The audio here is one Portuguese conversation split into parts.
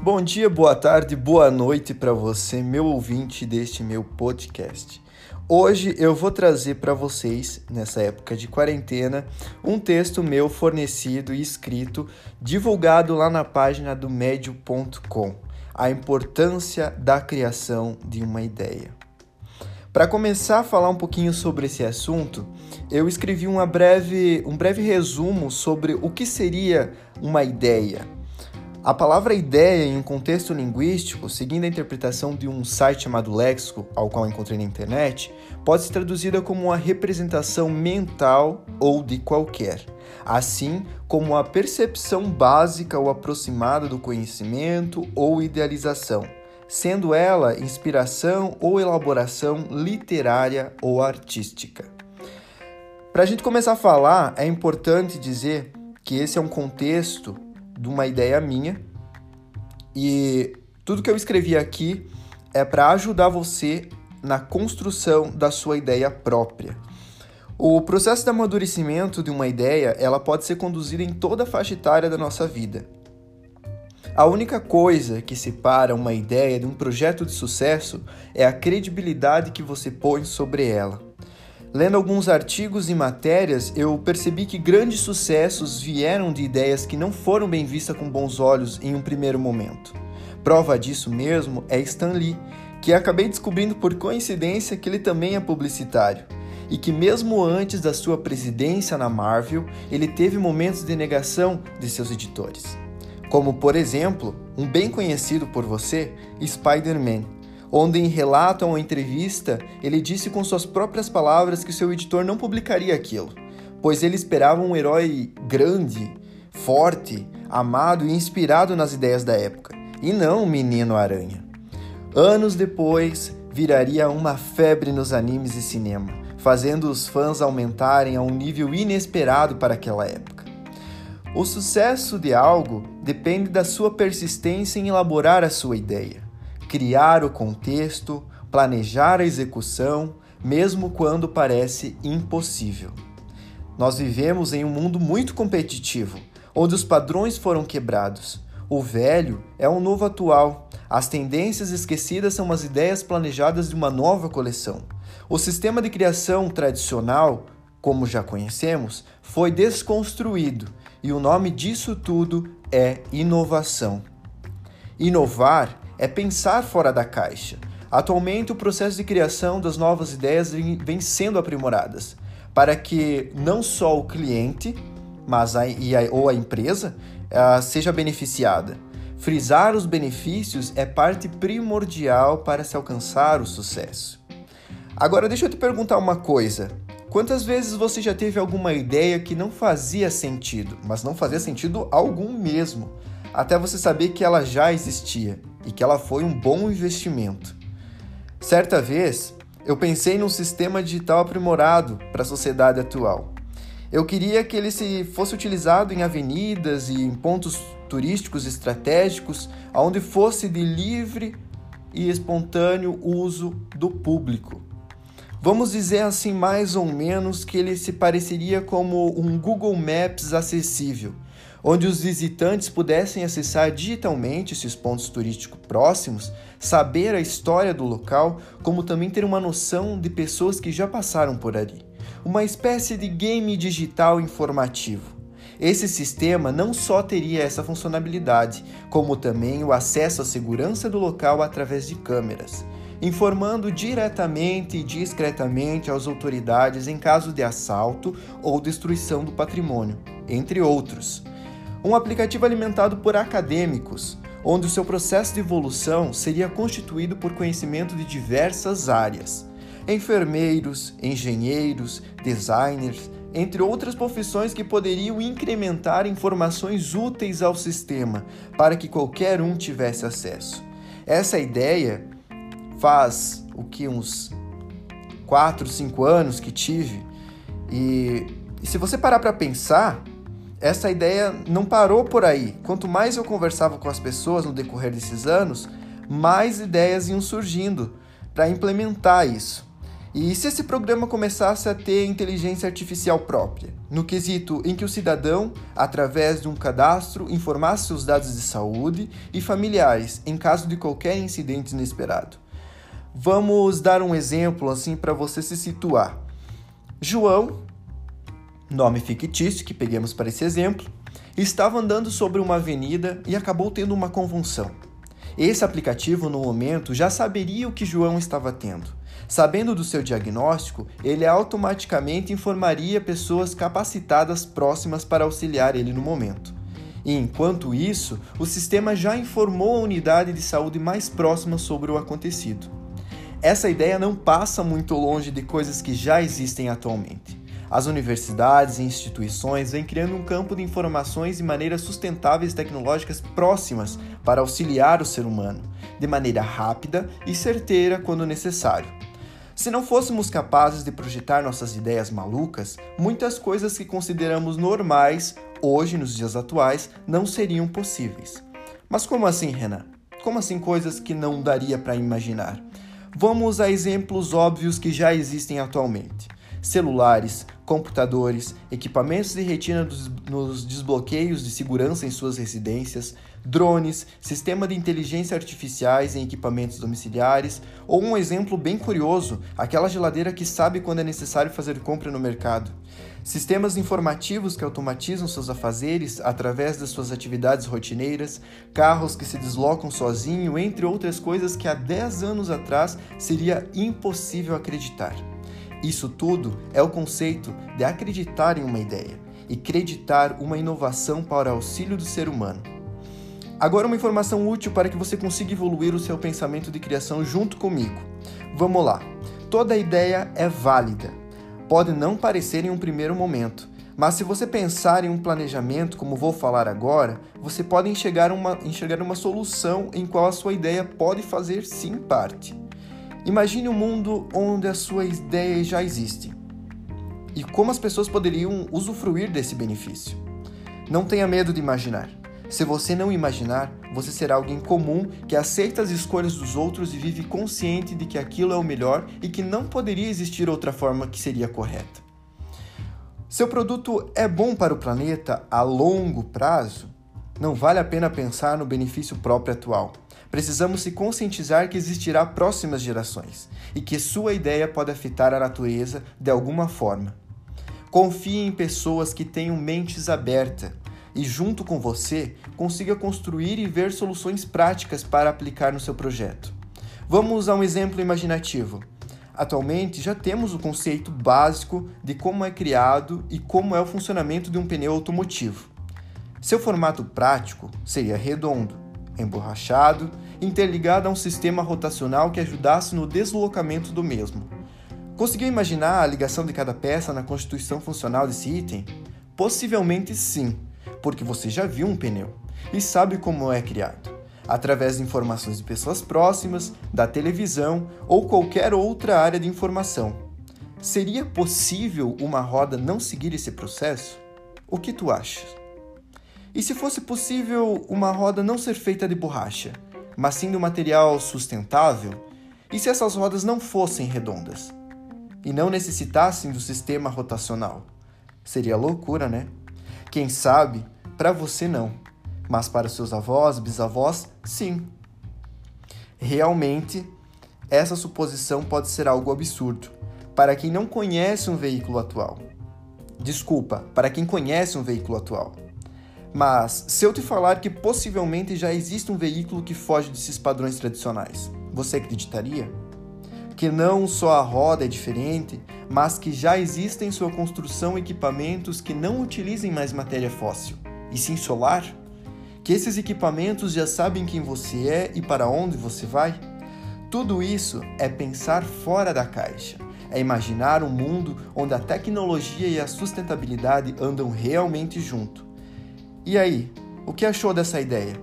Bom dia, boa tarde, boa noite para você, meu ouvinte deste meu podcast. Hoje eu vou trazer para vocês, nessa época de quarentena, um texto meu fornecido e escrito, divulgado lá na página do Médio.com. A importância da criação de uma ideia. Para começar a falar um pouquinho sobre esse assunto, eu escrevi uma breve, um breve resumo sobre o que seria uma ideia a palavra ideia, em um contexto linguístico, seguindo a interpretação de um site chamado Léxico, ao qual encontrei na internet, pode ser traduzida como uma representação mental ou de qualquer, assim como a percepção básica ou aproximada do conhecimento ou idealização, sendo ela inspiração ou elaboração literária ou artística. Para a gente começar a falar, é importante dizer que esse é um contexto de uma ideia minha. E tudo que eu escrevi aqui é para ajudar você na construção da sua ideia própria. O processo de amadurecimento de uma ideia, ela pode ser conduzida em toda a faixa etária da nossa vida. A única coisa que separa uma ideia de um projeto de sucesso é a credibilidade que você põe sobre ela. Lendo alguns artigos e matérias, eu percebi que grandes sucessos vieram de ideias que não foram bem vistas com bons olhos em um primeiro momento. Prova disso mesmo é Stan Lee, que acabei descobrindo por coincidência que ele também é publicitário e que, mesmo antes da sua presidência na Marvel, ele teve momentos de negação de seus editores. Como, por exemplo, um bem conhecido por você, Spider-Man onde, em relato a uma entrevista, ele disse com suas próprias palavras que seu editor não publicaria aquilo, pois ele esperava um herói grande, forte, amado e inspirado nas ideias da época, e não um menino aranha. Anos depois, viraria uma febre nos animes e cinema, fazendo os fãs aumentarem a um nível inesperado para aquela época. O sucesso de algo depende da sua persistência em elaborar a sua ideia criar o contexto, planejar a execução, mesmo quando parece impossível. Nós vivemos em um mundo muito competitivo, onde os padrões foram quebrados. O velho é um novo atual. As tendências esquecidas são as ideias planejadas de uma nova coleção. O sistema de criação tradicional, como já conhecemos, foi desconstruído e o nome disso tudo é inovação. Inovar é pensar fora da caixa. Atualmente, o processo de criação das novas ideias vem sendo aprimoradas para que não só o cliente, mas a, a, ou a empresa uh, seja beneficiada. Frisar os benefícios é parte primordial para se alcançar o sucesso. Agora, deixa eu te perguntar uma coisa. Quantas vezes você já teve alguma ideia que não fazia sentido, mas não fazia sentido algum mesmo, até você saber que ela já existia? E que ela foi um bom investimento. Certa vez, eu pensei num sistema digital aprimorado para a sociedade atual. Eu queria que ele se fosse utilizado em avenidas e em pontos turísticos estratégicos, onde fosse de livre e espontâneo uso do público. Vamos dizer assim, mais ou menos, que ele se pareceria como um Google Maps acessível onde os visitantes pudessem acessar digitalmente esses pontos turísticos próximos, saber a história do local, como também ter uma noção de pessoas que já passaram por ali. Uma espécie de game digital informativo. Esse sistema não só teria essa funcionalidade, como também o acesso à segurança do local através de câmeras, informando diretamente e discretamente às autoridades em caso de assalto ou destruição do patrimônio, entre outros um aplicativo alimentado por acadêmicos, onde o seu processo de evolução seria constituído por conhecimento de diversas áreas. Enfermeiros, engenheiros, designers, entre outras profissões que poderiam incrementar informações úteis ao sistema para que qualquer um tivesse acesso. Essa ideia faz o que uns 4, 5 anos que tive e, e se você parar para pensar, essa ideia não parou por aí. Quanto mais eu conversava com as pessoas no decorrer desses anos, mais ideias iam surgindo para implementar isso. E se esse programa começasse a ter inteligência artificial própria, no quesito em que o cidadão, através de um cadastro, informasse seus dados de saúde e familiares em caso de qualquer incidente inesperado? Vamos dar um exemplo assim para você se situar. João, nome fictício que peguemos para esse exemplo, estava andando sobre uma avenida e acabou tendo uma convulsão. Esse aplicativo, no momento, já saberia o que João estava tendo. Sabendo do seu diagnóstico, ele automaticamente informaria pessoas capacitadas próximas para auxiliar ele no momento. E enquanto isso, o sistema já informou a unidade de saúde mais próxima sobre o acontecido. Essa ideia não passa muito longe de coisas que já existem atualmente. As universidades e instituições vêm criando um campo de informações e maneiras sustentáveis tecnológicas próximas para auxiliar o ser humano, de maneira rápida e certeira quando necessário. Se não fôssemos capazes de projetar nossas ideias malucas, muitas coisas que consideramos normais hoje, nos dias atuais, não seriam possíveis. Mas como assim, Renan? Como assim coisas que não daria para imaginar? Vamos a exemplos óbvios que já existem atualmente celulares, computadores, equipamentos de retina nos desbloqueios de segurança em suas residências, drones, sistema de inteligência artificiais em equipamentos domiciliares, ou um exemplo bem curioso, aquela geladeira que sabe quando é necessário fazer compra no mercado. Sistemas informativos que automatizam seus afazeres através das suas atividades rotineiras, carros que se deslocam sozinho, entre outras coisas que há 10 anos atrás seria impossível acreditar. Isso tudo é o conceito de acreditar em uma ideia e acreditar uma inovação para auxílio do ser humano. Agora, uma informação útil para que você consiga evoluir o seu pensamento de criação junto comigo. Vamos lá! Toda ideia é válida. Pode não parecer em um primeiro momento, mas se você pensar em um planejamento, como vou falar agora, você pode enxergar uma, enxergar uma solução em qual a sua ideia pode fazer sim parte. Imagine um mundo onde as suas ideias já existem e como as pessoas poderiam usufruir desse benefício. Não tenha medo de imaginar. Se você não imaginar, você será alguém comum que aceita as escolhas dos outros e vive consciente de que aquilo é o melhor e que não poderia existir outra forma que seria correta. Seu produto é bom para o planeta a longo prazo? Não vale a pena pensar no benefício próprio atual precisamos se conscientizar que existirá próximas gerações e que sua ideia pode afetar a natureza de alguma forma. Confie em pessoas que tenham mentes abertas e, junto com você, consiga construir e ver soluções práticas para aplicar no seu projeto. Vamos a um exemplo imaginativo. Atualmente já temos o conceito básico de como é criado e como é o funcionamento de um pneu automotivo. Seu formato prático seria redondo, emborrachado, interligado a um sistema rotacional que ajudasse no deslocamento do mesmo. Conseguiu imaginar a ligação de cada peça na constituição funcional desse item? Possivelmente sim, porque você já viu um pneu e sabe como é criado, através de informações de pessoas próximas, da televisão ou qualquer outra área de informação. Seria possível uma roda não seguir esse processo? O que tu achas? E se fosse possível uma roda não ser feita de borracha, mas sim um material sustentável? E se essas rodas não fossem redondas? E não necessitassem do sistema rotacional? Seria loucura, né? Quem sabe, para você não, mas para seus avós, bisavós, sim. Realmente, essa suposição pode ser algo absurdo para quem não conhece um veículo atual. Desculpa, para quem conhece um veículo atual. Mas se eu te falar que possivelmente já existe um veículo que foge desses padrões tradicionais, você acreditaria? Que não só a roda é diferente, mas que já existem em sua construção equipamentos que não utilizem mais matéria fóssil, e sim solar? Que esses equipamentos já sabem quem você é e para onde você vai? Tudo isso é pensar fora da caixa, é imaginar um mundo onde a tecnologia e a sustentabilidade andam realmente junto e aí, o que achou dessa ideia?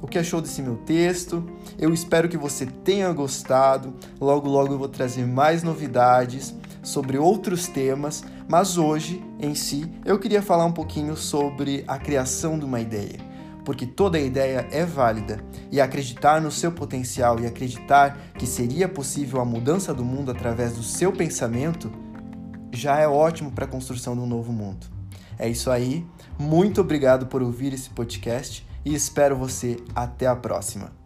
O que achou desse meu texto? Eu espero que você tenha gostado. Logo, logo eu vou trazer mais novidades sobre outros temas, mas hoje em si eu queria falar um pouquinho sobre a criação de uma ideia, porque toda ideia é válida e acreditar no seu potencial e acreditar que seria possível a mudança do mundo através do seu pensamento já é ótimo para a construção de um novo mundo. É isso aí. Muito obrigado por ouvir esse podcast e espero você até a próxima.